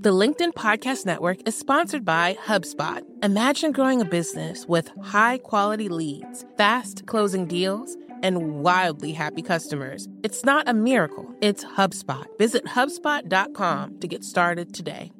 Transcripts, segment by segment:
The LinkedIn Podcast Network is sponsored by HubSpot. Imagine growing a business with high quality leads, fast closing deals, and wildly happy customers. It's not a miracle, it's HubSpot. Visit HubSpot.com to get started today.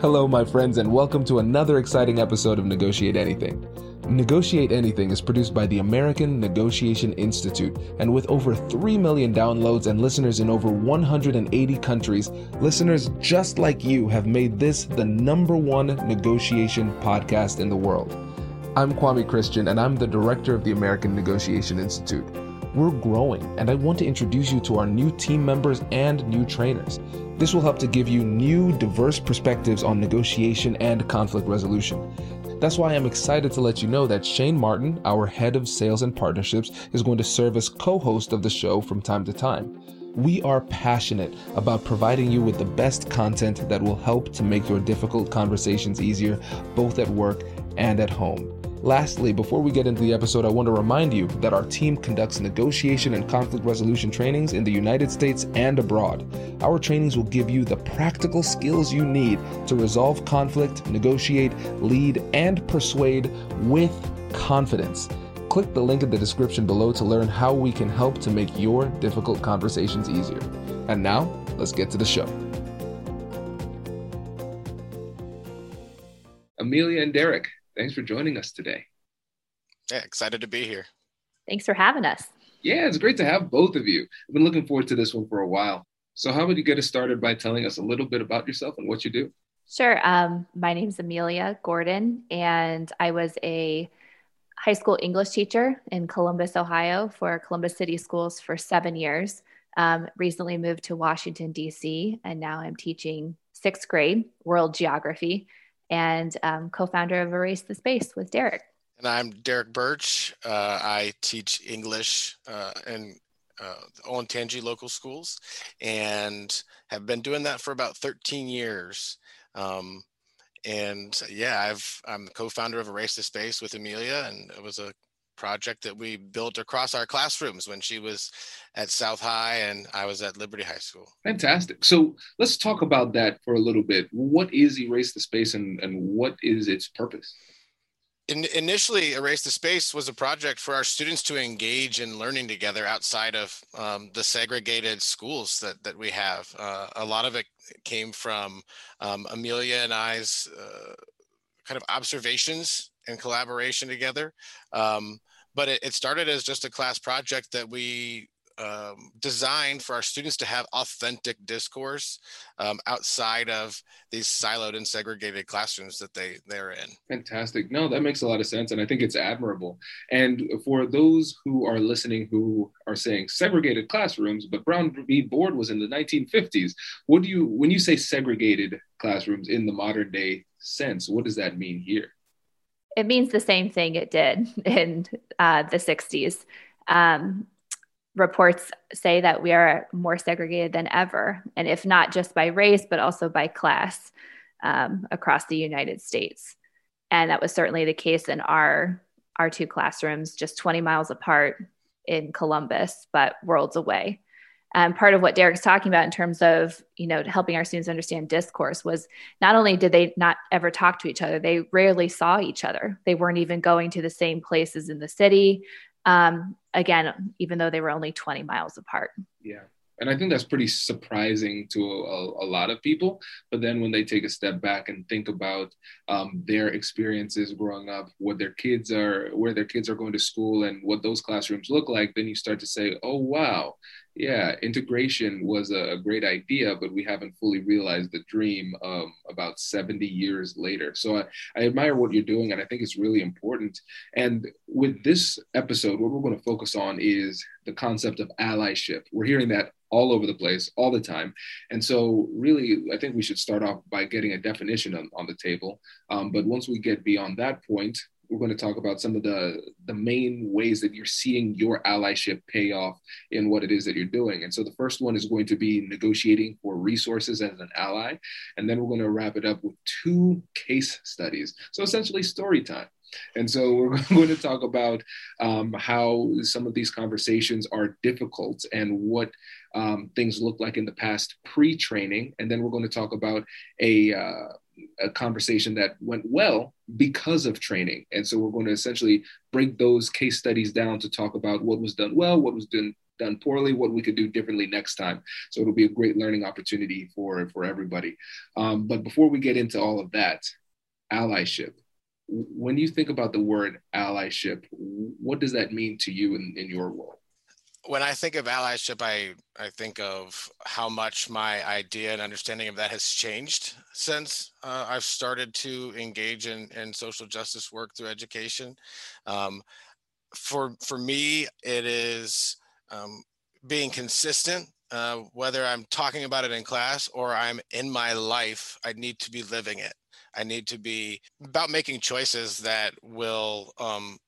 Hello, my friends, and welcome to another exciting episode of Negotiate Anything. Negotiate Anything is produced by the American Negotiation Institute, and with over 3 million downloads and listeners in over 180 countries, listeners just like you have made this the number one negotiation podcast in the world. I'm Kwame Christian, and I'm the director of the American Negotiation Institute. We're growing, and I want to introduce you to our new team members and new trainers. This will help to give you new, diverse perspectives on negotiation and conflict resolution. That's why I'm excited to let you know that Shane Martin, our head of sales and partnerships, is going to serve as co host of the show from time to time. We are passionate about providing you with the best content that will help to make your difficult conversations easier, both at work and at home. Lastly, before we get into the episode, I want to remind you that our team conducts negotiation and conflict resolution trainings in the United States and abroad. Our trainings will give you the practical skills you need to resolve conflict, negotiate, lead, and persuade with confidence. Click the link in the description below to learn how we can help to make your difficult conversations easier. And now, let's get to the show. Amelia and Derek, Thanks for joining us today. Yeah, excited to be here. Thanks for having us. Yeah, it's great to have both of you. I've been looking forward to this one for a while. So, how would you get us started by telling us a little bit about yourself and what you do? Sure. Um, my name is Amelia Gordon, and I was a high school English teacher in Columbus, Ohio, for Columbus City Schools for seven years. Um, recently moved to Washington, D.C., and now I'm teaching sixth grade world geography and um, co-founder of Erase the Space with Derek. And I'm Derek Birch. Uh, I teach English uh, in uh, Olentangy local schools and have been doing that for about 13 years. Um, and yeah, I've, I'm the co-founder of Erase the Space with Amelia, and it was a project that we built across our classrooms when she was at South High and I was at Liberty High School. Fantastic. So let's talk about that for a little bit. What is Erase the Space and, and what is its purpose? In, initially, Erase the Space was a project for our students to engage in learning together outside of um, the segregated schools that, that we have. Uh, a lot of it came from um, Amelia and I's uh, kind of observations and collaboration together. Um, but it, it, started as just a class project that we um, designed for our students to have authentic discourse um, outside of these siloed and segregated classrooms that they they're in. Fantastic. No, that makes a lot of sense, and I think it's admirable. And for those who are listening who are saying segregated classrooms, but Brown v. Board was in the 1950s. What do you when you say segregated classrooms in the modern day sense? What does that mean here? It means the same thing it did in uh, the 60s. Um, reports say that we are more segregated than ever, and if not just by race, but also by class um, across the United States. And that was certainly the case in our our two classrooms, just 20 miles apart in Columbus, but worlds away. And part of what Derek's talking about in terms of you know helping our students understand discourse was not only did they not ever talk to each other, they rarely saw each other. They weren't even going to the same places in the city um, again, even though they were only 20 miles apart. Yeah. And I think that's pretty surprising to a, a lot of people. But then when they take a step back and think about um, their experiences growing up, what their kids are, where their kids are going to school, and what those classrooms look like, then you start to say, oh, wow, yeah, integration was a great idea, but we haven't fully realized the dream um, about 70 years later. So I, I, admire what you're doing, and I think it's really important. And with this episode, what we're going to focus on is the concept of allyship. We're hearing that all over the place all the time. And so, really, I think we should start off by getting a definition on, on the table. Um, but once we get beyond that point, we're going to talk about some of the the main ways that you're seeing your allyship pay off in what it is that you're doing. And so the first one is going to be negotiating for resources as an ally, and then we're going to wrap it up with two case studies. So essentially story time. And so we're going to talk about um, how some of these conversations are difficult and what um, things look like in the past pre training. And then we're going to talk about a, uh, a conversation that went well because of training. And so we're going to essentially break those case studies down to talk about what was done well, what was done done poorly, what we could do differently next time. So it'll be a great learning opportunity for for everybody. Um, but before we get into all of that, allyship. When you think about the word allyship, what does that mean to you in, in your world? When I think of allyship, I, I think of how much my idea and understanding of that has changed since uh, I've started to engage in, in social justice work through education. Um, for, for me, it is um, being consistent, uh, whether I'm talking about it in class or I'm in my life, I need to be living it. I need to be about making choices that will um,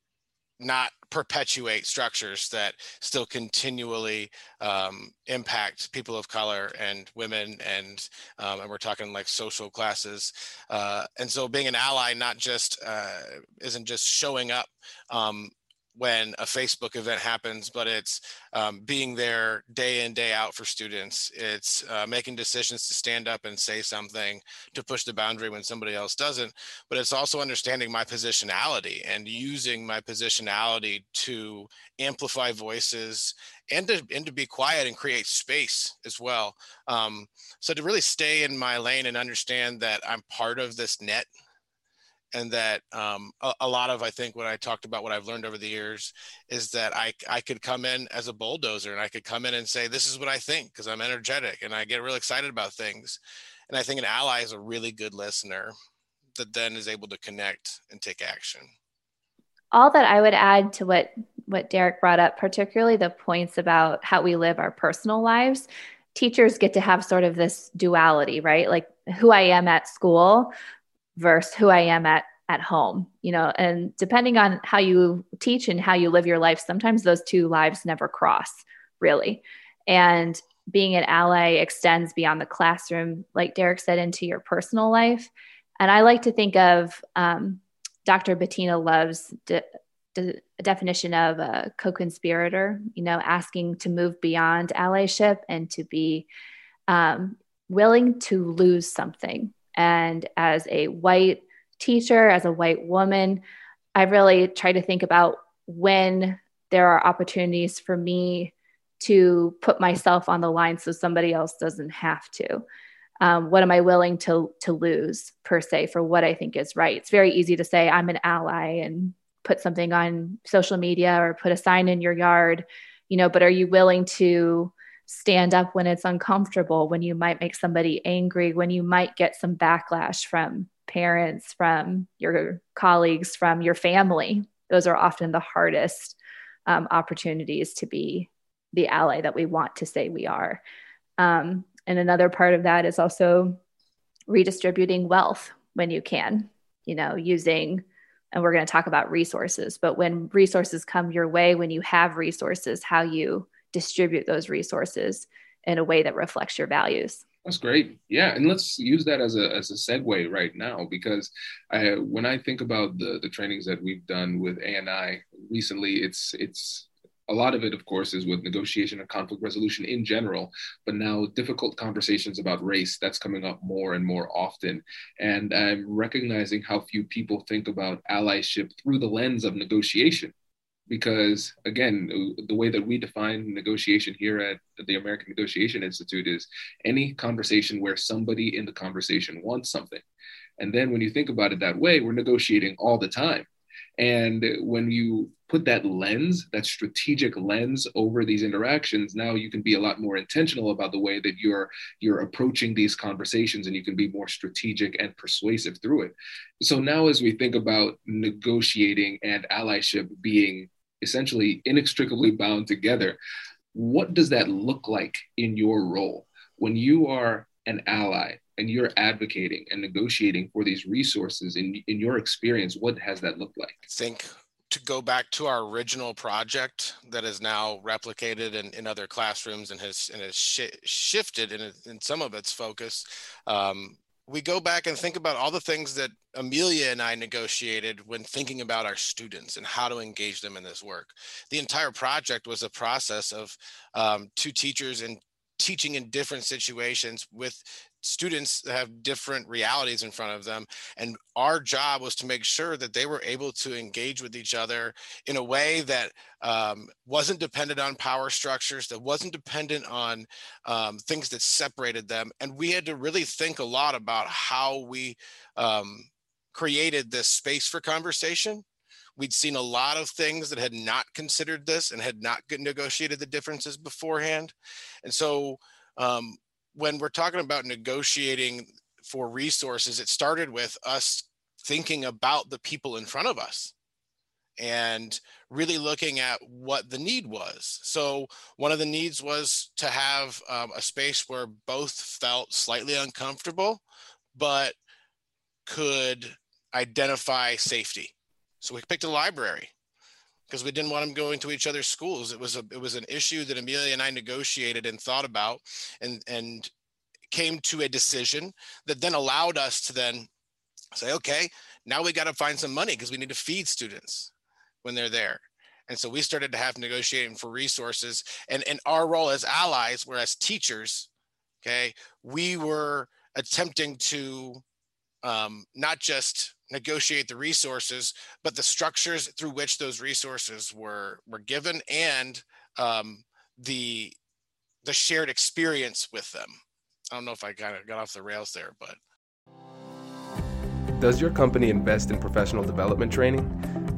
not perpetuate structures that still continually um, impact people of color and women and um, and we're talking like social classes uh, and so being an ally not just uh, isn't just showing up um, when a Facebook event happens, but it's um, being there day in, day out for students. It's uh, making decisions to stand up and say something to push the boundary when somebody else doesn't. But it's also understanding my positionality and using my positionality to amplify voices and to, and to be quiet and create space as well. Um, so to really stay in my lane and understand that I'm part of this net and that um, a, a, lot of I think what I talked about, what I've learned over the years, is that I I could come in as a bulldozer and I could come in and say this is what I think because I'm energetic and I get real excited about things, and I think an ally is a really good listener that then is able to connect and take action. All that I would add to what what Derek brought up, particularly the points about how we live our personal lives. Teachers get to have sort of this duality, right? Like who I am at school versus who I am at at home, you know, and depending on how you teach and how you live your life, sometimes those two lives never cross really. And being an ally extends beyond the classroom, like Derek said, into your personal life. And I like to think of um, Dr. Bettina Love's de- de- definition of a co conspirator, you know, asking to move beyond allyship and to be um, willing to lose something and as a white teacher, as a white woman, I really try to think about when there are opportunities for me to put myself on the line so somebody else doesn't have to. Um, what am I willing to to lose per se for what I think is right? It's very easy to say I'm an ally and put something on social media or put a sign in your yard, you know. But are you willing to stand up when it's uncomfortable, when you might make somebody angry, when you might get some backlash from parents, from your colleagues, from your family. Those are often the hardest um, opportunities to be the ally that we want to say we are. Um, and another part of that is also redistributing wealth when you can, you know, using, and we're going to talk about resources, but when resources come your way, when you have resources, how you distribute those resources in a way that reflects your values. That's great. Yeah, and let's use that as a as a segue right now because I, when I think about the the trainings that we've done with ANI recently, it's it's a lot of it, of course, is with negotiation and conflict resolution in general, but now difficult conversations about race, that's coming up more and more often. And I'm recognizing how few people think about allyship through the lens of negotiation because again the way that we define negotiation here at the american negotiation institute is any conversation where somebody in the conversation wants something. And then when you think about it that way we're negotiating all the time. And when you put that lens that strategic lens over these interactions now you can be a lot more intentional about the way that you're you're approaching these conversations and you can be more strategic and persuasive through it. So now as we think about negotiating and allyship being essentially inextricably bound together. What does that look like in your role when you are an ally and you're advocating and negotiating for these resources? In, in your experience, what has that looked like? I think to go back to our original project that is now replicated in, in other classrooms and has and has sh- shifted in, in some of its focus. Um, we go back and think about all the things that Amelia and I negotiated when thinking about our students and how to engage them in this work. The entire project was a process of um, two teachers and teaching in different situations with students that have different realities in front of them. And our job was to make sure that they were able to engage with each other in a way that um, wasn't dependent on power structures that wasn't dependent on um, things that separated them. And we had to really think a lot about how we um, created this space for conversation we'd seen a lot of things that had not considered this and had not negotiated the differences beforehand and so um, when we're talking about negotiating for resources, it started with us thinking about the people in front of us and really looking at what the need was. So, one of the needs was to have um, a space where both felt slightly uncomfortable, but could identify safety. So, we picked a library because we didn't want them going to each other's schools. It was a it was an issue that Amelia and I negotiated and thought about, and and came to a decision that then allowed us to then say, okay, now we got to find some money because we need to feed students when they're there. And so we started to have negotiating for resources, and and our role as allies, whereas teachers, okay, we were attempting to um, not just negotiate the resources, but the structures through which those resources were were given and um, the the shared experience with them. I don't know if I kind of got off the rails there, but. Does your company invest in professional development training?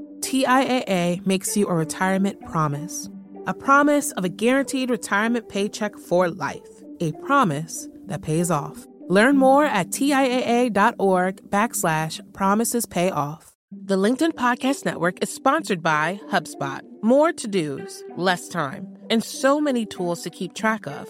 TIAA makes you a retirement promise. A promise of a guaranteed retirement paycheck for life. A promise that pays off. Learn more at TIAA.org backslash promises pay off. The LinkedIn Podcast Network is sponsored by HubSpot. More to dos, less time, and so many tools to keep track of.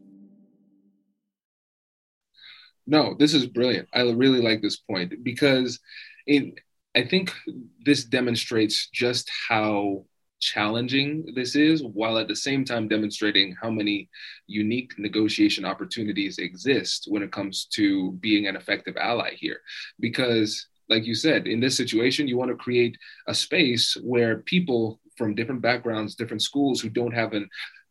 No, this is brilliant. I really like this point because it, I think this demonstrates just how challenging this is, while at the same time demonstrating how many unique negotiation opportunities exist when it comes to being an effective ally here. Because, like you said, in this situation, you want to create a space where people from different backgrounds, different schools who don't have an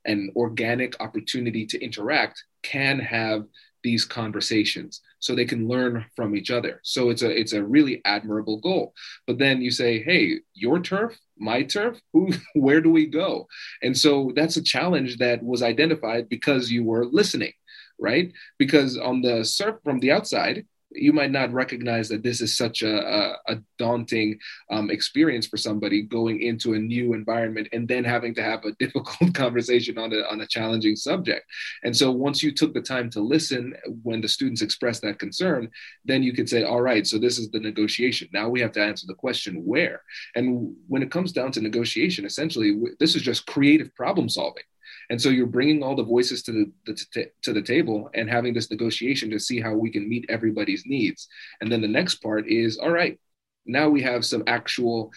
an organic opportunity to interact can have these conversations so they can learn from each other. So it's a it's a really admirable goal. But then you say hey your turf my turf who where do we go? And so that's a challenge that was identified because you were listening right? Because on the surf from the outside you might not recognize that this is such a, a, a daunting um, experience for somebody going into a new environment and then having to have a difficult conversation on a, on a challenging subject. And so once you took the time to listen when the students expressed that concern, then you could say, all right, so this is the negotiation. Now we have to answer the question where. And when it comes down to negotiation, essentially, this is just creative problem solving. And so you're bringing all the voices to the, the to the table and having this negotiation to see how we can meet everybody's needs. And then the next part is all right, now we have some actual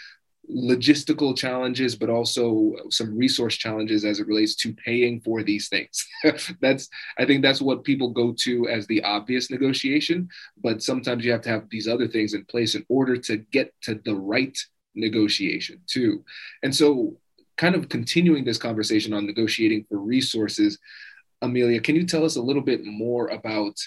logistical challenges, but also some resource challenges as it relates to paying for these things. that's, I think that's what people go to as the obvious negotiation. But sometimes you have to have these other things in place in order to get to the right negotiation, too. And so, kind of continuing this conversation on negotiating for resources, Amelia, can you tell us a little bit more about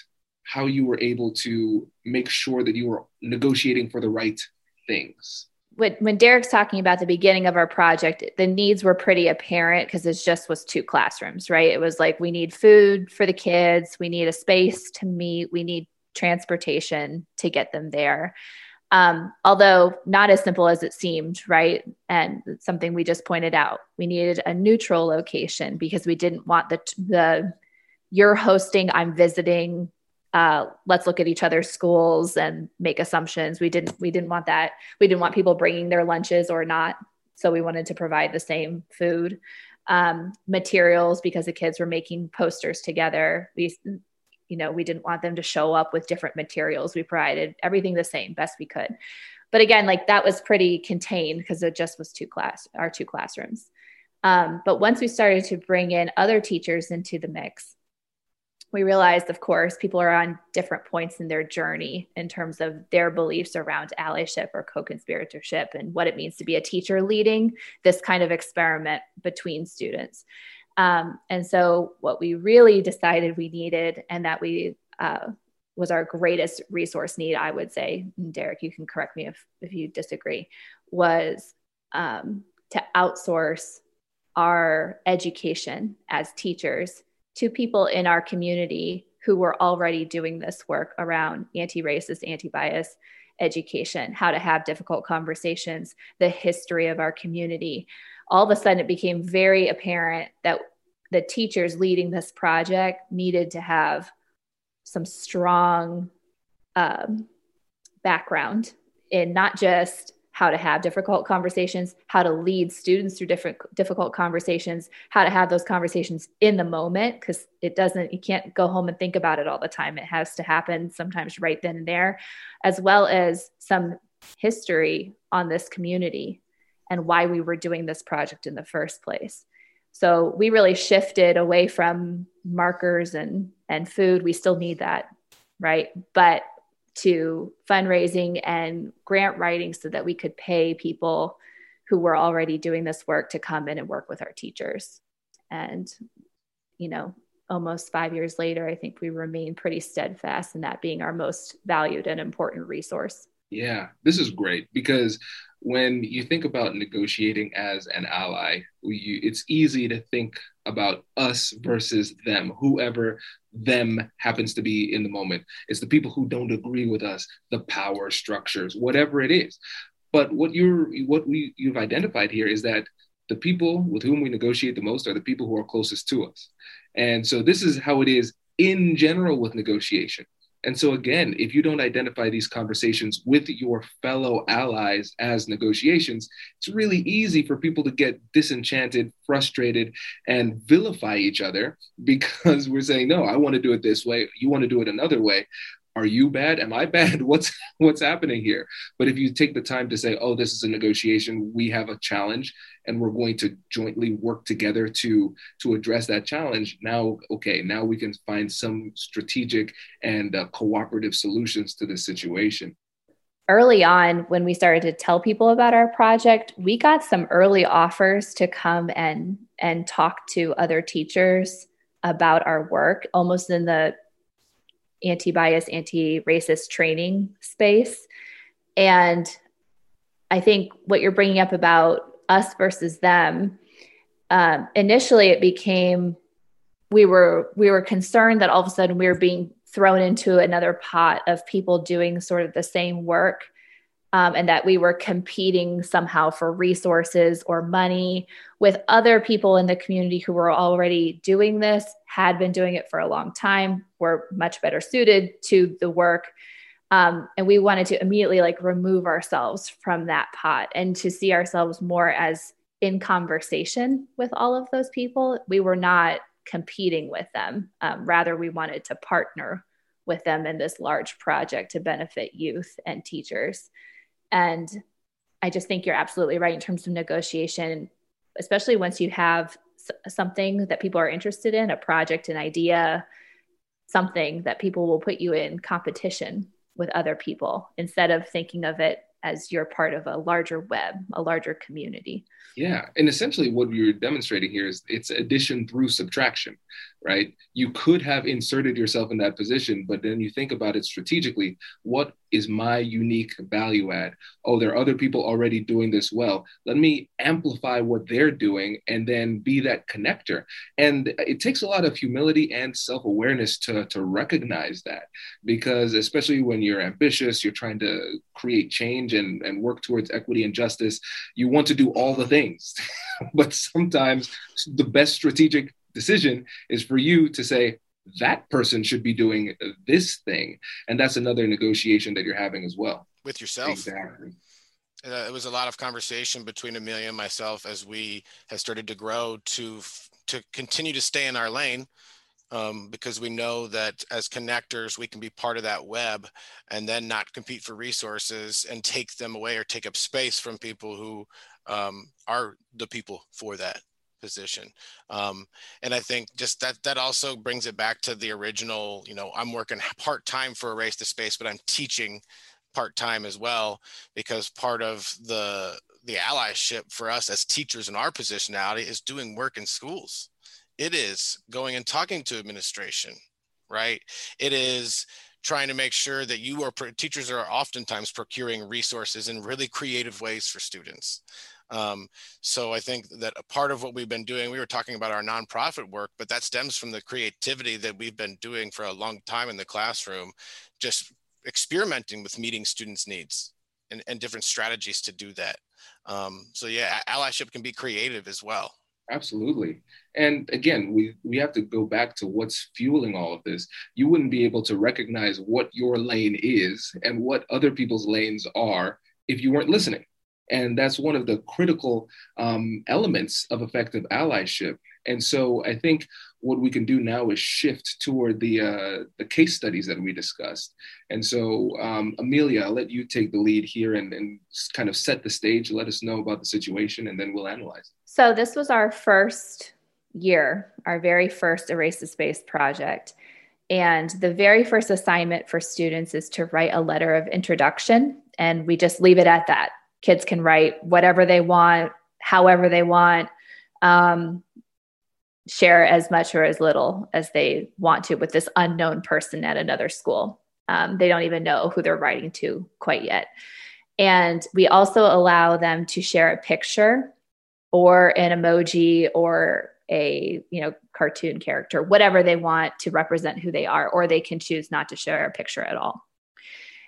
how you were able to make sure that you were negotiating for the right things? when, when Derek's talking about the beginning of our project, the needs were pretty apparent because it just was two classrooms, right? It was like we need food for the kids, we need a space to meet, we need transportation to get them there. Um, although not as simple as it seemed, right? And something we just pointed out, we needed a neutral location because we didn't want the the you're hosting, I'm visiting uh, let's look at each other's schools and make assumptions. We didn't we didn't want that. We didn't want people bringing their lunches or not. So we wanted to provide the same food um, materials because the kids were making posters together. We you know we didn't want them to show up with different materials. We provided everything the same best we could. But again, like that was pretty contained because it just was two class our two classrooms. Um, but once we started to bring in other teachers into the mix, we realized, of course, people are on different points in their journey in terms of their beliefs around allyship or co conspiratorship and what it means to be a teacher leading this kind of experiment between students. Um, and so, what we really decided we needed, and that we uh, was our greatest resource need, I would say, and Derek, you can correct me if, if you disagree, was um, to outsource our education as teachers to people in our community who were already doing this work around anti racist, anti bias education, how to have difficult conversations, the history of our community. All of a sudden, it became very apparent that the teachers leading this project needed to have some strong um, background in not just how to have difficult conversations, how to lead students through different difficult conversations, how to have those conversations in the moment because it doesn't you can't go home and think about it all the time. It has to happen sometimes right then and there, as well as some history on this community and why we were doing this project in the first place. So we really shifted away from markers and and food. We still need that, right? But to fundraising and grant writing so that we could pay people who were already doing this work to come in and work with our teachers. And, you know, almost five years later, I think we remain pretty steadfast in that being our most valued and important resource. Yeah, this is great because when you think about negotiating as an ally, you, it's easy to think about us versus them, whoever them happens to be in the moment. It's the people who don't agree with us, the power structures, whatever it is. But what you're what we you've identified here is that the people with whom we negotiate the most are the people who are closest to us. And so this is how it is in general with negotiation. And so, again, if you don't identify these conversations with your fellow allies as negotiations, it's really easy for people to get disenchanted, frustrated, and vilify each other because we're saying, no, I want to do it this way. You want to do it another way are you bad? Am i bad? What's what's happening here? But if you take the time to say oh this is a negotiation we have a challenge and we're going to jointly work together to to address that challenge now okay now we can find some strategic and uh, cooperative solutions to this situation. Early on when we started to tell people about our project we got some early offers to come and and talk to other teachers about our work almost in the anti bias, anti racist training space. And I think what you're bringing up about us versus them, um, initially it became we were we were concerned that all of a sudden we were being thrown into another pot of people doing sort of the same work um, and that we were competing somehow for resources or money with other people in the community who were already doing this, had been doing it for a long time, were much better suited to the work. Um, and we wanted to immediately like remove ourselves from that pot and to see ourselves more as in conversation with all of those people. We were not competing with them. Um, rather, we wanted to partner with them in this large project to benefit youth and teachers. And I just think you're absolutely right in terms of negotiation, especially once you have something that people are interested in, a project, an idea, something that people will put you in competition with other people instead of thinking of it as you're part of a larger web, a larger community. Yeah. And essentially, what you're demonstrating here is it's addition through subtraction, right? You could have inserted yourself in that position, but then you think about it strategically. What is my unique value add? Oh, there are other people already doing this well. Let me amplify what they're doing and then be that connector. And it takes a lot of humility and self awareness to, to recognize that because, especially when you're ambitious, you're trying to create change and, and work towards equity and justice, you want to do all the things. but sometimes the best strategic decision is for you to say, that person should be doing this thing. And that's another negotiation that you're having as well. With yourself. Exactly. Uh, it was a lot of conversation between Amelia and myself as we have started to grow to to continue to stay in our lane um, because we know that as connectors we can be part of that web and then not compete for resources and take them away or take up space from people who um, are the people for that position. Um, and i think just that that also brings it back to the original you know i'm working part-time for erase the space but i'm teaching part-time as well because part of the the allyship for us as teachers in our positionality is doing work in schools. It is going and talking to administration right? It is trying to make sure that you are teachers are oftentimes procuring resources in really creative ways for students um, so I think that a part of what we've been doing, we were talking about our nonprofit work, but that stems from the creativity that we've been doing for a long time in the classroom, just experimenting with meeting students' needs and, and different strategies to do that. Um, so yeah, allyship can be creative as well. Absolutely. And again, we, we have to go back to what's fueling all of this. You wouldn't be able to recognize what your lane is and what other people's lanes are if you weren't listening. And that's one of the critical um, elements of effective allyship. And so I think what we can do now is shift toward the, uh, the case studies that we discussed. And so, um, Amelia, I'll let you take the lead here and, and kind of set the stage, let us know about the situation, and then we'll analyze. So, this was our first year, our very first Erase the Space project. And the very first assignment for students is to write a letter of introduction. And we just leave it at that kids can write whatever they want however they want um, share as much or as little as they want to with this unknown person at another school. Um, they don't even know who they're writing to quite yet. And we also allow them to share a picture or an emoji or a you know cartoon character whatever they want to represent who they are or they can choose not to share a picture at all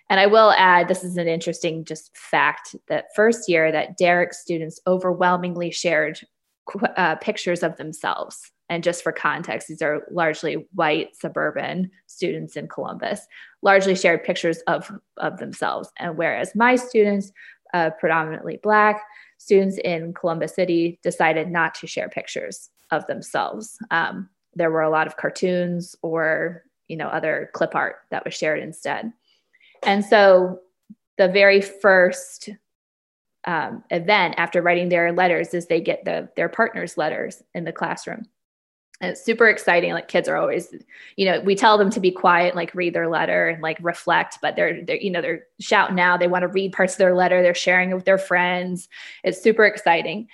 and I will add, this is an interesting just fact that first year that Derek's students overwhelmingly shared uh, pictures of themselves. And just for context, these are largely white suburban students in Columbus, largely shared pictures of, of themselves. And whereas my students, uh, predominantly Black students in Columbus City, decided not to share pictures of themselves. Um, there were a lot of cartoons or you know other clip art that was shared instead. And so the very first um, event after writing their letters is they get the their partners' letters in the classroom. And it's super exciting. Like kids are always, you know, we tell them to be quiet, like read their letter and like reflect, but they're, they're, you know, they're shouting now. They want to read parts of their letter. They're sharing it with their friends. It's super exciting.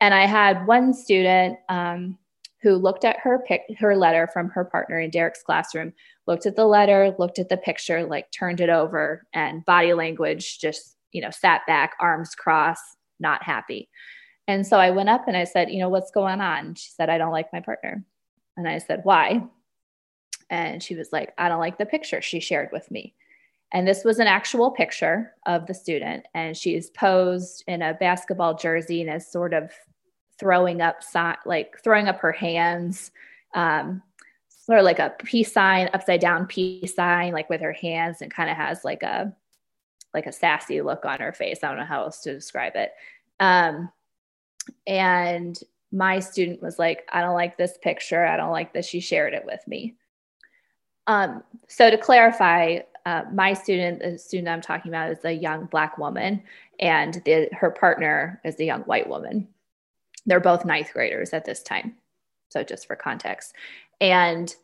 And I had one student um, who looked at her pic, her letter from her partner in Derek's classroom, looked at the letter, looked at the picture, like turned it over, and body language just, you know, sat back, arms crossed, not happy. And so I went up and I said, you know, what's going on? She said, I don't like my partner. And I said, why? And she was like, I don't like the picture she shared with me. And this was an actual picture of the student. And she's posed in a basketball jersey and is sort of throwing up sign, like throwing up her hands um, sort of like a peace sign upside down peace sign like with her hands and kind of has like a like a sassy look on her face. I don't know how else to describe it. Um, and my student was like i don't like this picture. I don't like that she shared it with me. Um, so to clarify uh, my student, the student I'm talking about, is a young black woman, and the, her partner is a young white woman. They're both ninth graders at this time. So, just for context. And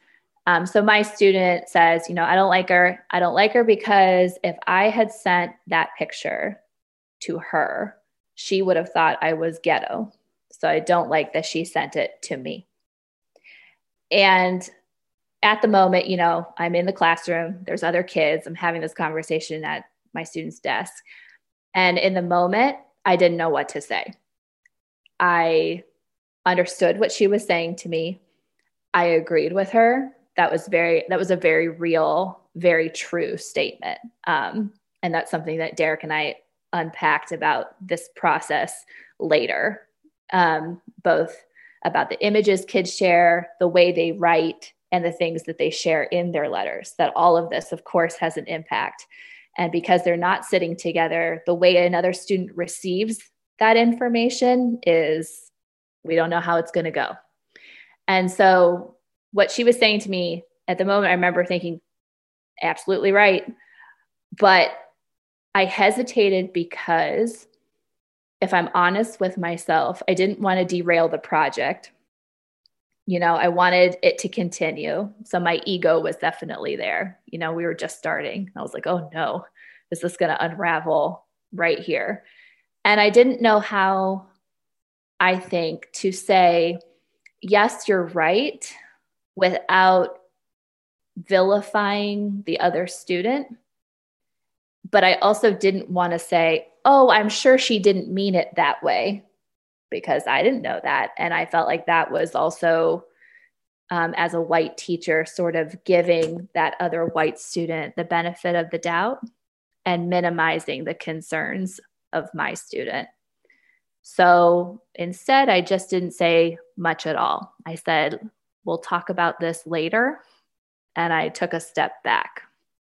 um, so, my student says, You know, I don't like her. I don't like her because if I had sent that picture to her, she would have thought I was ghetto. So, I don't like that she sent it to me. And at the moment, you know, I'm in the classroom, there's other kids, I'm having this conversation at my student's desk. And in the moment, I didn't know what to say. I understood what she was saying to me. I agreed with her. That was very, that was a very real, very true statement. Um, and that's something that Derek and I unpacked about this process later, um, both about the images kids share, the way they write, and the things that they share in their letters. That all of this, of course, has an impact. And because they're not sitting together, the way another student receives that information is we don't know how it's going to go. And so, what she was saying to me at the moment, I remember thinking, absolutely right. But I hesitated because if I'm honest with myself, I didn't want to derail the project. You know i wanted it to continue. So my ego was definitely there. You know we were just starting. I was like oh no is this going to unravel right here and i didn't know how i think to say yes you're right without vilifying the other student but i also didn't want to say oh i'm sure she didn't mean it that way because I didn't know that. And I felt like that was also, um, as a white teacher, sort of giving that other white student the benefit of the doubt and minimizing the concerns of my student. So instead, I just didn't say much at all. I said, we'll talk about this later. And I took a step back.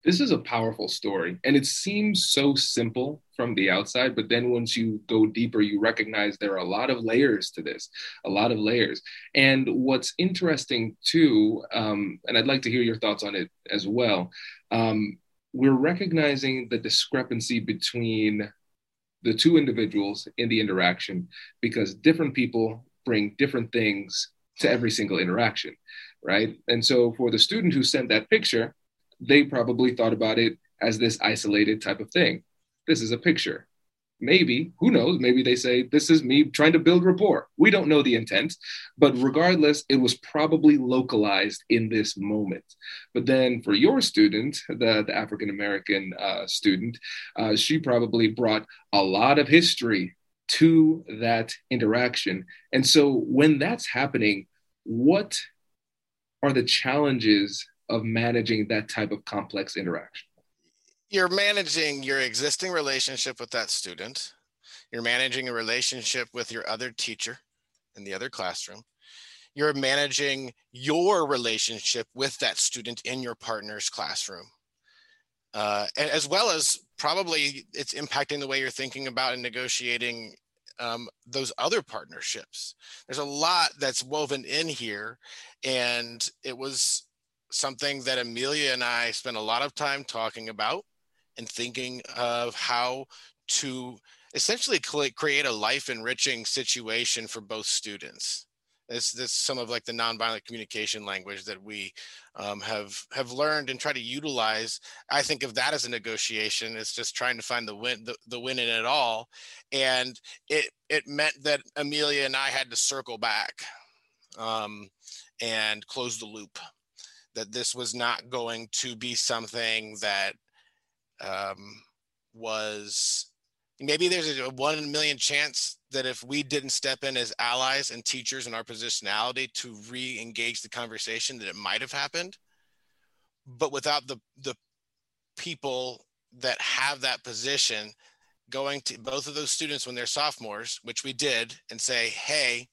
This is a powerful story, and it seems so simple from the outside, but then once you go deeper, you recognize there are a lot of layers to this, a lot of layers. And what's interesting too, um, and I'd like to hear your thoughts on it as well, um, we're recognizing the discrepancy between the two individuals in the interaction because different people bring different things to every single interaction, right? And so for the student who sent that picture, they probably thought about it as this isolated type of thing. This is a picture. Maybe, who knows? Maybe they say, This is me trying to build rapport. We don't know the intent, but regardless, it was probably localized in this moment. But then for your student, the, the African American uh, student, uh, she probably brought a lot of history to that interaction. And so when that's happening, what are the challenges of managing that type of complex interaction? You're managing your existing relationship with that student. You're managing a relationship with your other teacher in the other classroom. You're managing your relationship with that student in your partner's classroom. Uh, as well as probably it's impacting the way you're thinking about and negotiating um, those other partnerships. There's a lot that's woven in here, and it was something that Amelia and I spent a lot of time talking about and thinking of how to essentially create a life enriching situation for both students. This, this some of like the nonviolent communication language that we um, have have learned and try to utilize. I think of that as a negotiation. It's just trying to find the win the, the win in it all, and it it meant that Amelia and I had to circle back um, and close the loop that this was not going to be something that um, was maybe there's a one in a million chance that if we didn't step in as allies and teachers in our positionality to re-engage the conversation that it might have happened. But without the the people that have that position going to both of those students when they're sophomores which we did and say hey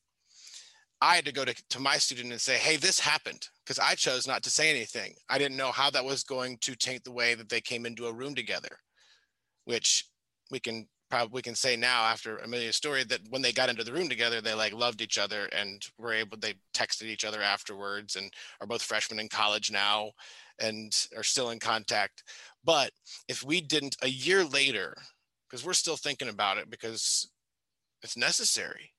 I had to go to, to my student and say, hey, this happened because I chose not to say anything. I didn't know how that was going to taint the way that they came into a room together, which we can probably we can say now after Amelia's story that when they got into the room together, they like loved each other and were able. They texted each other afterwards and are both freshmen in college now, and are still in contact. But if we didn't a year later, because we're still thinking about it because it's necessary.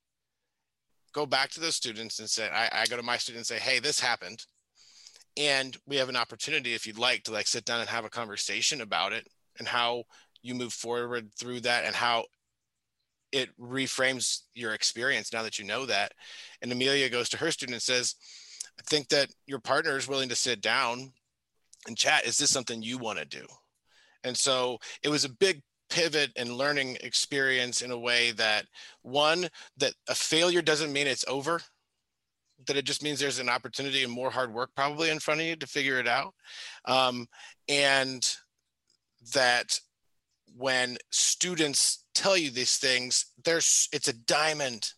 Go back to those students and say, I, I go to my students and say, hey, this happened. And we have an opportunity, if you'd like, to like sit down and have a conversation about it and how you move forward through that and how it reframes your experience now that you know that. And Amelia goes to her student and says, I think that your partner is willing to sit down and chat. Is this something you want to do? And so it was a big pivot and learning experience in a way that one, that a failure doesn't mean it's over, that it just means there's an opportunity and more hard work probably in front of you to figure it out. Um, and that when students tell you these things, there's it's a diamond.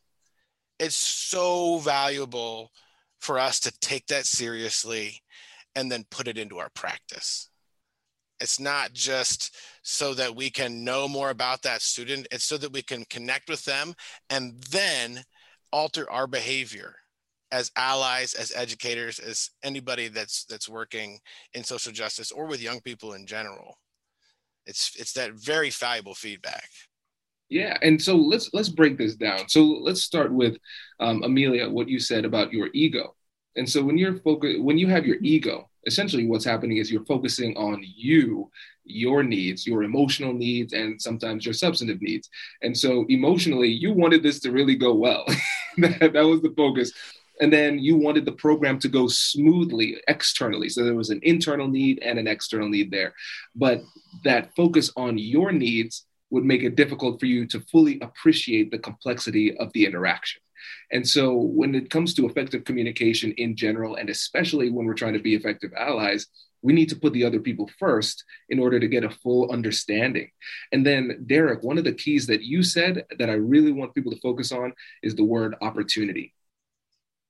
It's so valuable for us to take that seriously and then put it into our practice. It's not just so that we can know more about that student, it's so that we can connect with them and then alter our behavior as allies as educators as anybody that's that's working in social justice or with young people in general. It's it's that very valuable feedback. Yeah and so let's let's break this down. So let's start with um, amelia what you said about your ego and so when you're focused when you have your mm-hmm. ego essentially what's happening is you're focusing on you your needs your emotional needs and sometimes your substantive needs. And so emotionally you wanted this to really go well. That, that was the focus. And then you wanted the program to go smoothly externally. So there was an internal need and an external need there. But that focus on your needs would make it difficult for you to fully appreciate the complexity of the interaction and so when it comes to effective communication in general and especially when we're trying to be effective allies we need to put the other people first in order to get a full understanding. And then, Derek, one of the keys that you said that I really want people to focus on is the word opportunity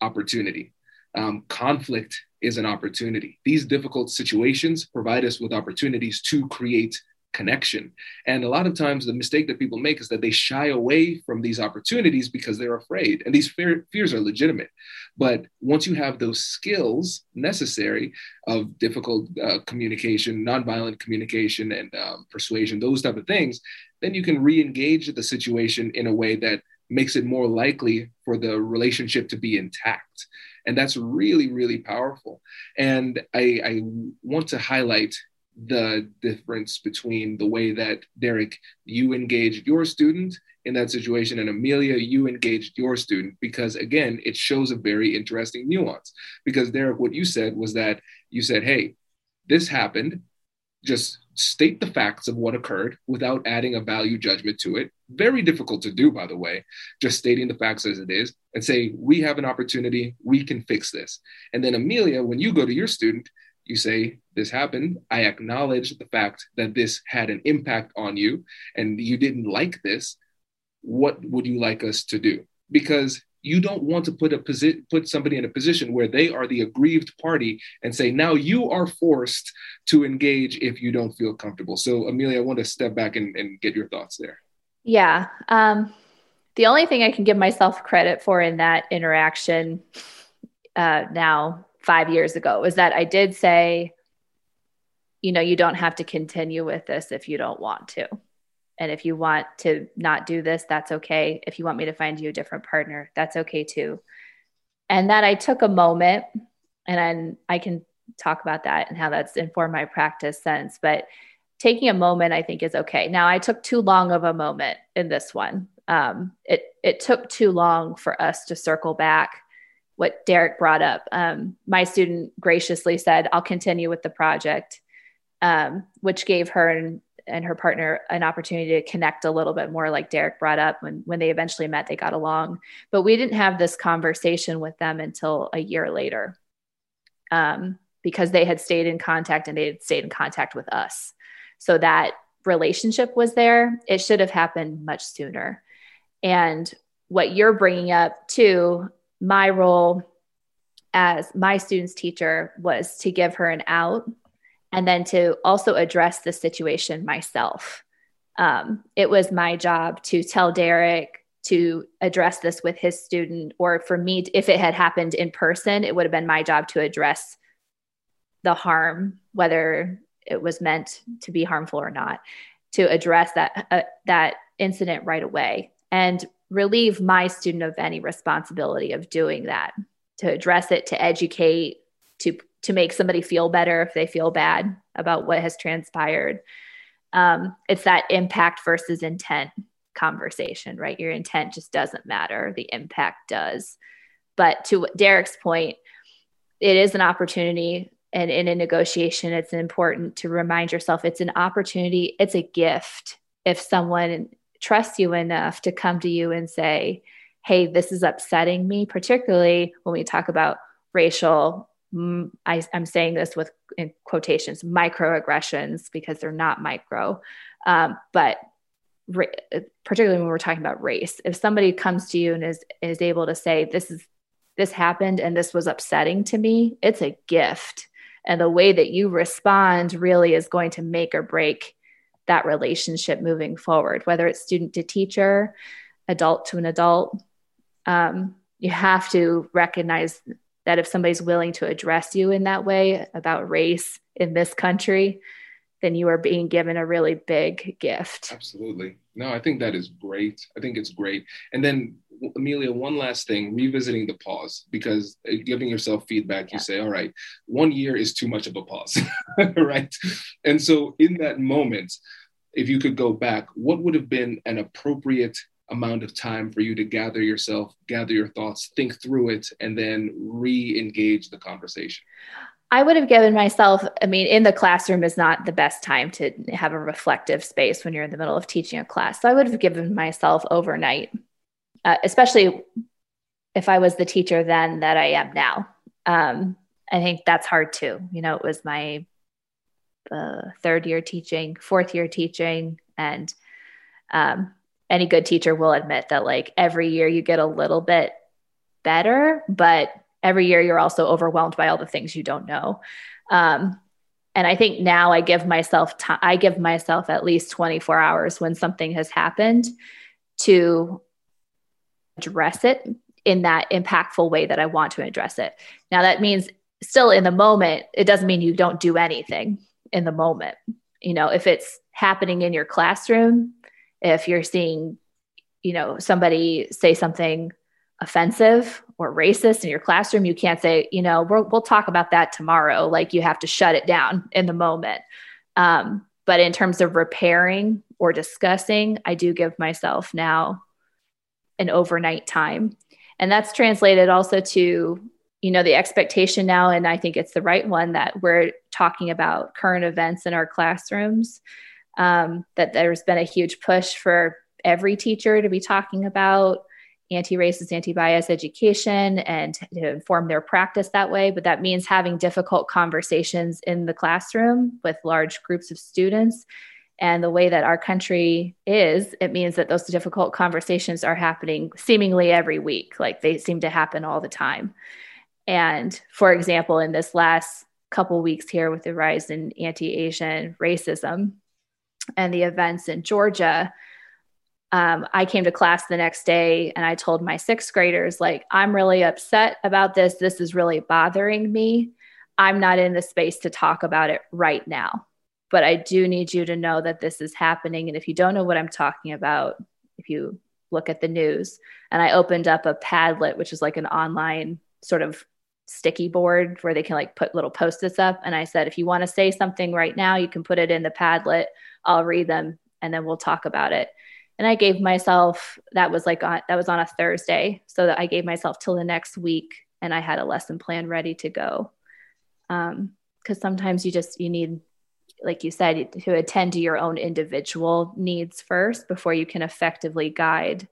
opportunity. Um, conflict is an opportunity. These difficult situations provide us with opportunities to create connection. And a lot of times, the mistake that people make is that they shy away from these opportunities because they're afraid. And these fear, fears are legitimate. But once you have those skills necessary of difficult uh, communication, nonviolent communication, and um, persuasion, those type of things, then you can re engage the situation in a way that makes it more likely for the relationship to be intact. And that's really, really powerful. And I, I want to highlight the difference between the way that Derek, you engaged your student in that situation, and Amelia, you engaged your student, because again, it shows a very interesting nuance. Because Derek, what you said was that you said, hey, this happened just state the facts of what occurred without adding a value judgment to it. Very difficult to do, by the way, just stating the facts as it is and say, we have an opportunity, we can fix this. And then, Amelia, when you go to your student, you say, This happened. I acknowledge the fact that this had an impact on you and you didn't like this. What would you like us to do? Because you don't want to put a posi- put somebody in a position where they are the aggrieved party and say now you are forced to engage if you don't feel comfortable so amelia i want to step back and, and get your thoughts there yeah um, the only thing i can give myself credit for in that interaction uh, now five years ago was that i did say you know you don't have to continue with this if you don't want to and if you want to not do this, that's okay. If you want me to find you a different partner, that's okay too. And that I took a moment and then I can talk about that and how that's informed my practice since. But taking a moment, I think, is okay. Now, I took too long of a moment in this one. Um, it it took too long for us to circle back. What Derek brought up, um, my student graciously said, "I'll continue with the project," um, which gave her an and her partner an opportunity to connect a little bit more like derek brought up. When when they eventually met they got along. But we didn't have this conversation with them until a year later um, because they had stayed in contact and they had stayed in contact with us. So that relationship was there. It should have happened much sooner. And what you're bringing up too my role as my student's teacher was to give her an out and then to also address the situation myself. Um, it was my job to tell Derek to address this with his student, or for me, if it had happened in person, it would have been my job to address the harm, whether it was meant to be harmful or not, to address that uh, that incident right away. And relieve my student of any responsibility of doing that, to address it, to educate, to to make somebody feel better if they feel bad about what has transpired. Um, it's that impact versus intent conversation, right? Your intent just doesn't matter, the impact does. But to Derek's point, it is an opportunity. And in a negotiation, it's important to remind yourself it's an opportunity, it's a gift. If someone trusts you enough to come to you and say, Hey, this is upsetting me, particularly when we talk about racial I, am saying this with quotations microaggressions because they're not micro. Um, but ra- particularly when we're talking about race if somebody comes to you and is is able to say this is this happened and this was upsetting to me it's a gift. And the way that you respond really is going to make or break that relationship moving forward whether it's student to teacher adult to an adult um, you have to recognize that if somebody's willing to address you in that way about race in this country then you are being given a really big gift. Absolutely. No, I think that is great. I think it's great. And then, Amelia, one last thing revisiting the pause, because giving yourself feedback, yeah. you say, all right, one year is too much of a pause, right? And so, in that moment, if you could go back, what would have been an appropriate amount of time for you to gather yourself, gather your thoughts, think through it, and then re engage the conversation? I would have given myself, I mean, in the classroom is not the best time to have a reflective space when you're in the middle of teaching a class. So I would have given myself overnight, uh, especially if I was the teacher then that I am now. Um, I think that's hard too. You know, it was my uh, third year teaching, fourth year teaching, and um, any good teacher will admit that like every year you get a little bit better, but every year you're also overwhelmed by all the things you don't know. Um, and I think now I give myself time, I give myself at least 24 hours when something has happened to address it in that impactful way that I want to address it. Now that means still in the moment, it doesn't mean you don't do anything in the moment. You know, if it's happening in your classroom, if you're seeing, you know, somebody say something offensive or racist in your classroom, you can't say, you know, we'll, talk about that tomorrow. Like you have to shut it down in the moment. Um, but in terms of repairing or discussing, I do give myself now an overnight time. And that's translated also to, you know, the expectation now, and I think it's the right one that we're talking about current events in our classrooms. Um, that there's been a huge push for every teacher to be talking about anti-racist, anti-bias education and to inform their practice that way. But that means having difficult conversations in the classroom with large groups of students. And the way that our country is, it means that those difficult conversations are happening seemingly every week. Like they seem to happen all the time. And for example, in this last couple weeks here with the rise in anti-Asian racism and the events in Georgia, um, I came to class the next day and I told my sixth graders, like, I'm really upset about this. This is really bothering me. I'm not in the space to talk about it right now, but I do need you to know that this is happening. And if you don't know what I'm talking about, if you look at the news, and I opened up a Padlet, which is like an online sort of sticky board where they can like put little post-its up. And I said, if you want to say something right now, you can put it in the Padlet. I'll read them and then we'll talk about it and i gave myself that was like on that was on a thursday so that i gave myself till the next week and i had a lesson plan ready to go um because sometimes you just you need like you said to attend to your own individual needs first before you can effectively guide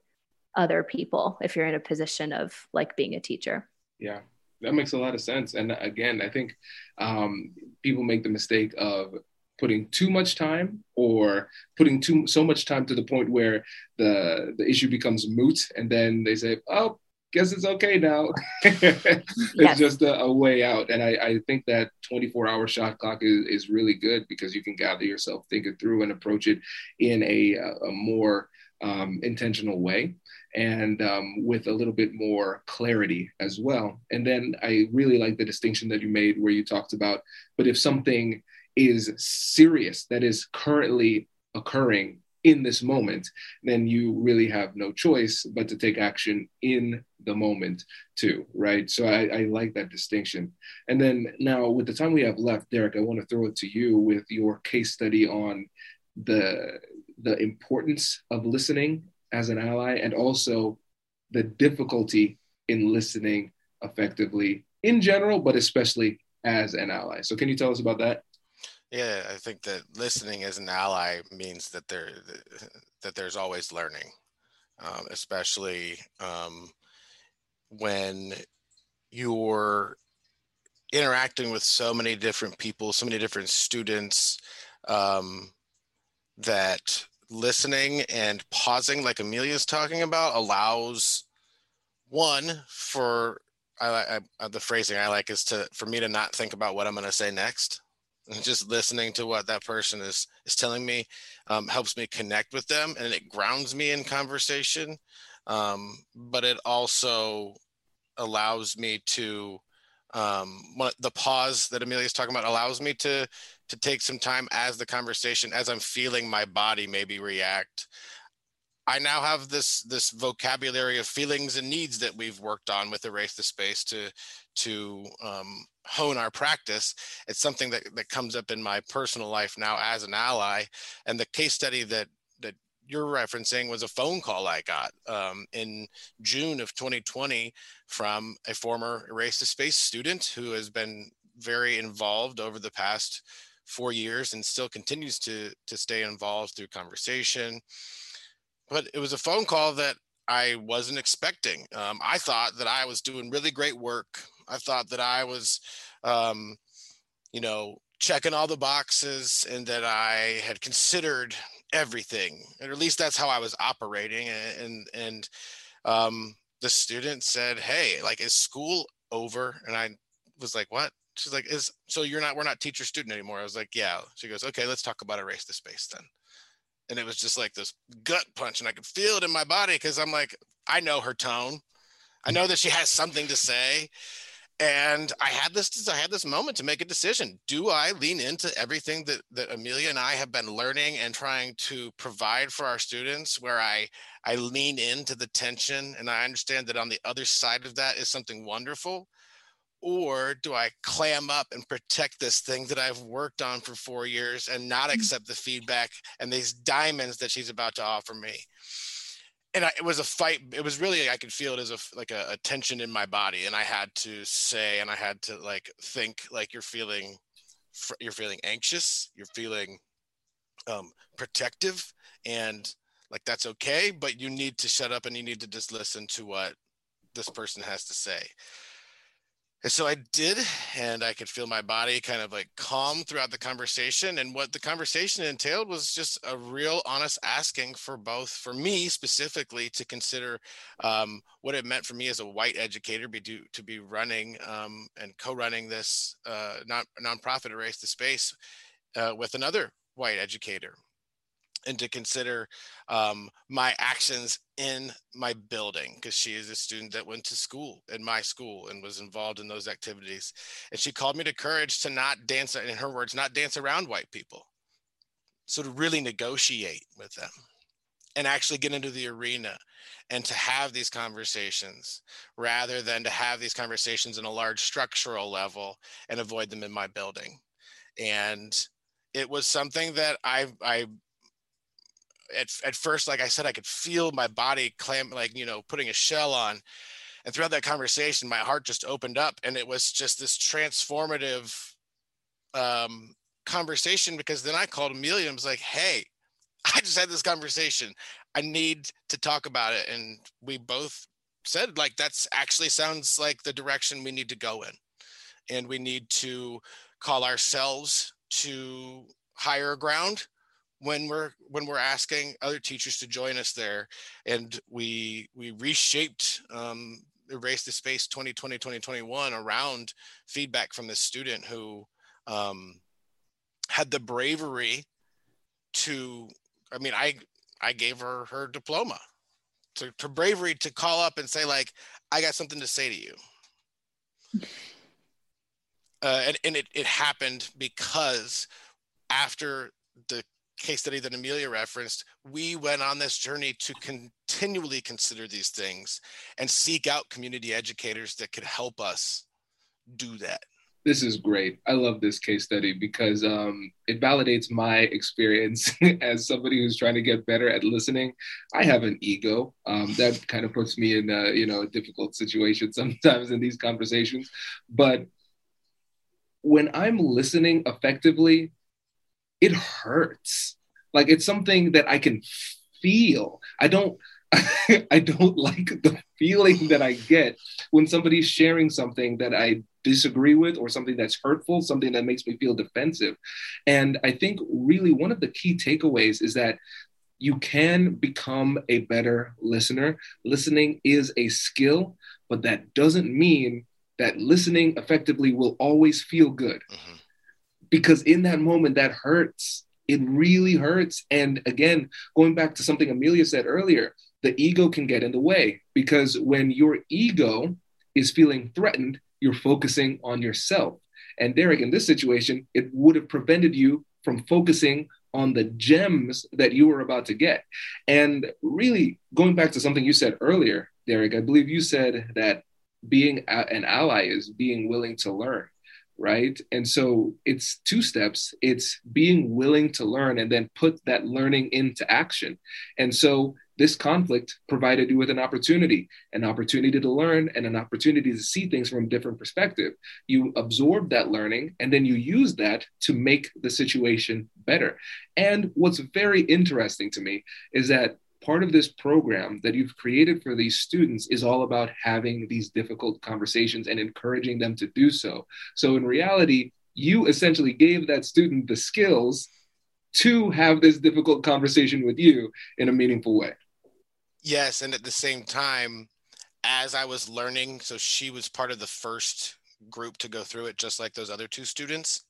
other people if you're in a position of like being a teacher. Yeah that makes a lot of sense. And again i think um, people make the mistake of putting too much time or putting too so much time to the point where the the issue becomes moot. And then they say oh guess it's okay now. it's yes. just a, a, way out. And I, I think that 24 hour shot clock is, is really good because you can gather yourself, think it through, and approach it in a, a more um, intentional way and um, with a little bit more clarity as well. And then I really like the distinction that you made where you talked about, but if something is serious that is currently occurring in this moment, then you really have no choice but to take action in the moment too, right? So I, I, like that distinction. And then now, with the time we have left, Derek, I want to throw it to you with your case study on the the importance of listening as an ally and also the difficulty in listening effectively in general, but especially as an ally. So, can you tell us about that? Yeah, I think that listening as an ally means that there that there's always learning, um, especially um, when you're interacting with so many different people, so many different students, um, that listening and pausing, like Amelia's talking about, allows one for I, I, the phrasing I like is to for me to not think about what I'm going to say next just listening to what that person is is telling me um, helps me connect with them and it grounds me in conversation. Um, but it also allows me to um, the pause that amelia is talking about allows me to to take some time as the conversation as i'm feeling my body maybe react. I now have this this vocabulary of feelings and needs that we've worked on with Erase the Space to to um, hone our practice. It's something that, that comes up in my personal life now as an ally. And the case study that that you're referencing was a phone call I got um, in June of 2020 from a former Erase the Space student who has been very involved over the past four years and still continues to to stay involved through conversation but it was a phone call that I wasn't expecting. Um, I thought that I was doing really great work. I thought that I was, um, you know, checking all the boxes and that I had considered everything, or at least that's how I was operating. And and um, the student said, "Hey, like, is school over?" And I was like, "What?" She's like, "Is so you're not we're not teacher student anymore?" I was like, "Yeah." She goes, "Okay, let's talk about erase the space then." and it was just like this gut punch and i could feel it in my body because i'm like i know her tone i know that she has something to say and i had this i had this moment to make a decision do i lean into everything that, that amelia and i have been learning and trying to provide for our students where i i lean into the tension and i understand that on the other side of that is something wonderful or do I clam up and protect this thing that I've worked on for four years and not mm. accept the feedback and these diamonds that she's about to offer me? And I, it was a fight. It was really I could feel it as a like a, a tension in my body, and I had to say, and I had to like think like you're feeling, you're feeling anxious, you're feeling um, protective, and like that's okay, but you need to shut up and you need to just listen to what this person has to say. And so I did, and I could feel my body kind of like calm throughout the conversation. And what the conversation entailed was just a real honest asking for both, for me specifically, to consider um, what it meant for me as a white educator be do, to be running um, and co-running this uh, non nonprofit Erase the Space uh, with another white educator and to consider um, my actions in my building because she is a student that went to school in my school and was involved in those activities. And she called me to courage to not dance in her words not dance around white people. So to really negotiate with them and actually get into the arena and to have these conversations rather than to have these conversations in a large structural level and avoid them in my building. And it was something that I I at, at first, like I said, I could feel my body clamp, like, you know, putting a shell on. And throughout that conversation, my heart just opened up and it was just this transformative um, conversation because then I called Amelia and was like, hey, I just had this conversation. I need to talk about it. And we both said, like, that's actually sounds like the direction we need to go in. And we need to call ourselves to higher ground when we're when we're asking other teachers to join us there and we we reshaped um, erase the space 2020 2021 around feedback from this student who um, had the bravery to i mean i i gave her her diploma to, to bravery to call up and say like i got something to say to you. Uh, and, and it, it happened because after the case study that Amelia referenced, we went on this journey to continually consider these things and seek out community educators that could help us do that. This is great. I love this case study because um, it validates my experience as somebody who's trying to get better at listening. I have an ego um, that kind of puts me in a you know a difficult situation sometimes in these conversations. But when I'm listening effectively, it hurts. Like it's something that I can feel. I don't I don't like the feeling that I get when somebody's sharing something that I disagree with or something that's hurtful, something that makes me feel defensive. And I think really one of the key takeaways is that you can become a better listener. Listening is a skill, but that doesn't mean that listening effectively will always feel good. Mm-hmm because in that moment that hurts. It really hurts. And again going back to something amelia said earlier the ego can get in the way because when your ego is feeling threatened you're focusing on yourself. And derek in this situation it would have prevented you from focusing on the gems that you were about to get. And really going back to something you said earlier derek i believe you said that being an ally is being willing to learn right? And so it's two steps. It's being willing to learn and then put that learning into action. And so this conflict provided you with an opportunity, an opportunity to learn and an opportunity to see things from a different perspective. You absorb that learning and then you use that to make the situation better. And what's very interesting to me is that part of this program that you've created for these students is all about having these difficult conversations and encouraging them to do so. So, in reality, you essentially gave that student the skills to have this difficult conversation with you in a meaningful way. Yes. And at the same time, as I was learning, so she was part of the first group to go through it, just like those other two students.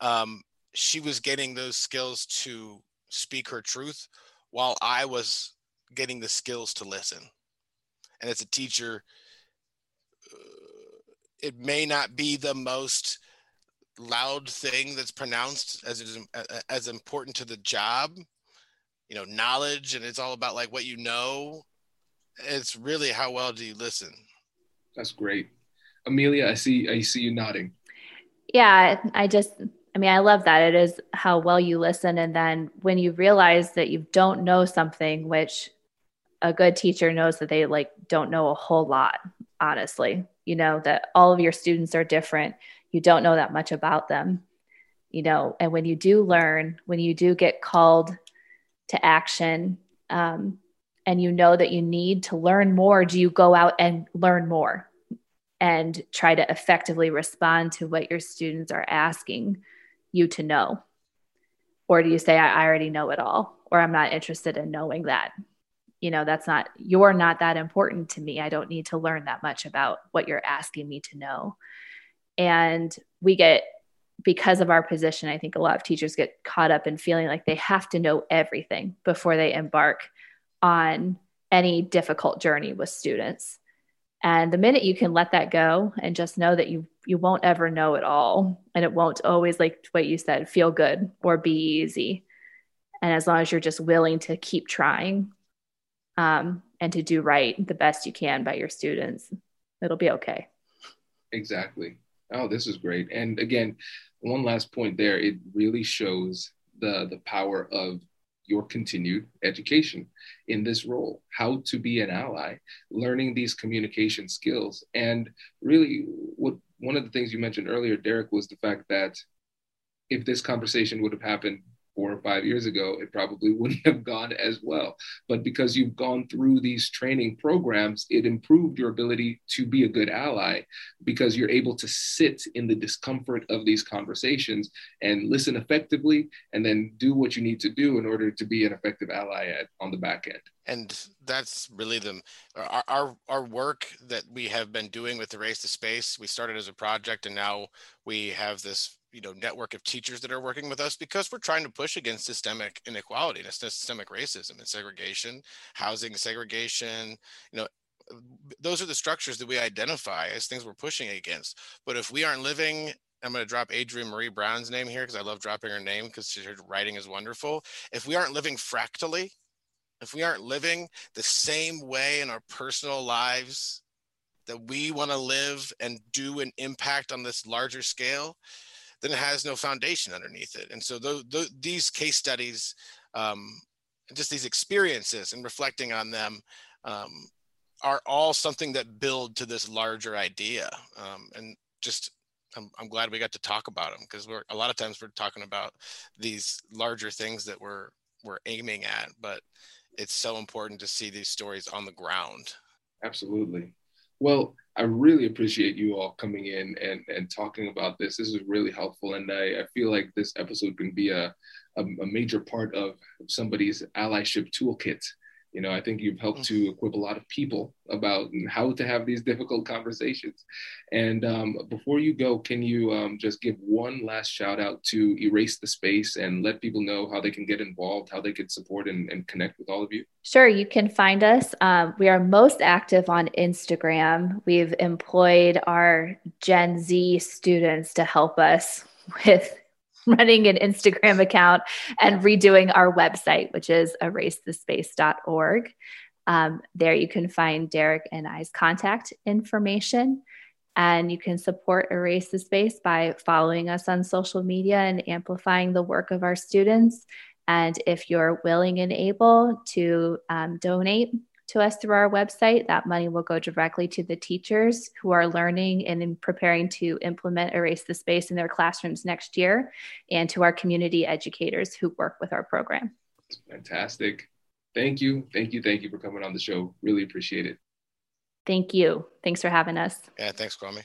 Um, she was getting those skills to speak her truth while I was getting the skills to listen. And as a teacher, uh, it may not be the most loud thing that's pronounced as it is as important to the job. You know knowledge and it's all about like what you know. It's really how well do you listen. That's great. Amelia i see i see you nodding. Yeah i just I mean, I love that. It is how well you listen. And then when you realize that you don't know something, which a good teacher knows that they like don't know a whole lot, honestly, you know, that all of your students are different. You don't know that much about them, you know, and when you do learn, when you do get called to action, um, and you know that you need to learn more, do you go out and learn more and try to effectively respond to what your students are asking? You to know? Or do you say, I, already know it all, or I'm not interested in knowing that? You know, that's not, you're not that important to me. I don't need to learn that much about what you're asking me to know. And we get, because of our position, I think a lot of teachers get caught up in feeling like they have to know everything before they embark on any difficult journey with students. And the minute you can let that go and just know that you you won't ever know it all and it won't always like what you said feel good or be easy. And as long as you're just willing to keep trying um, and to do right the best you can by your students, it'll be okay. Exactly. Oh, this is great. And again, one last point there, it really shows the the power of your continued education in this role, how to be an ally, learning these communication skills. And really, what one of the things you mentioned earlier, Derek, was the fact that if this conversation would have happened four or five years ago, it probably wouldn't have gone as well. But because you've gone through these training programs, it improved your ability to be a good ally because you're able to sit in the discomfort of these conversations and listen effectively and then do what you need to do in order to be an effective ally at, on the back end and that's really the our, our, our work that we have been doing with Erase the Space we started as a project and now we have this you know network of teachers that are working with us because we're trying to push against systemic inequality and systemic racism and segregation housing segregation you know those are the structures that we identify as things we're pushing against but if we aren't living I'm going to drop Adrienne Maree Brown's name here because I love dropping her name because her writing is wonderful. If we aren't living fractally, if we aren't living the same way in our personal lives that we want to live and do an impact on this larger scale, then it has no foundation underneath it. And so th- th- these case studies, um, just these experiences and reflecting on them, um, are all something that build to this larger idea. Um, and just I'm, I'm glad we got to talk about them because we're a lot of times we're talking about these larger things that we're we're aiming at, but it's so important to see these stories on the ground. Absolutely. Well, I really appreciate you all coming in and, and talking about this. This is really helpful. And I, I feel like this episode can be a, a, a major part of somebody's allyship toolkit you know, I think you've helped to mm-hmm. equip a lot of people about how to have these difficult conversations. And um, before you go, can you um, just give one last shout out to Erase the Space and let people know how they can get involved, how they can support and, and connect with all of you? Sure, you can find us. Um, we are most active on Instagram. We've employed our Gen Z students to help us with running an Instagram account and redoing our website, which is erasethespace.org. Um, there you can find Derek and I's contact information. And you can support Erase the Space by following us on social media and amplifying the work of our students. And if you're willing and able to um, donate, to us through our website. That money will go directly to the teachers who are learning and preparing to implement Erase the Space in their classrooms next year, and to our community educators who work with our program. Fantastic. Thank you. Thank you. Thank you for coming on the show. Really appreciate it. Thank you. Thanks for having us. Yeah, thanks, Kwame.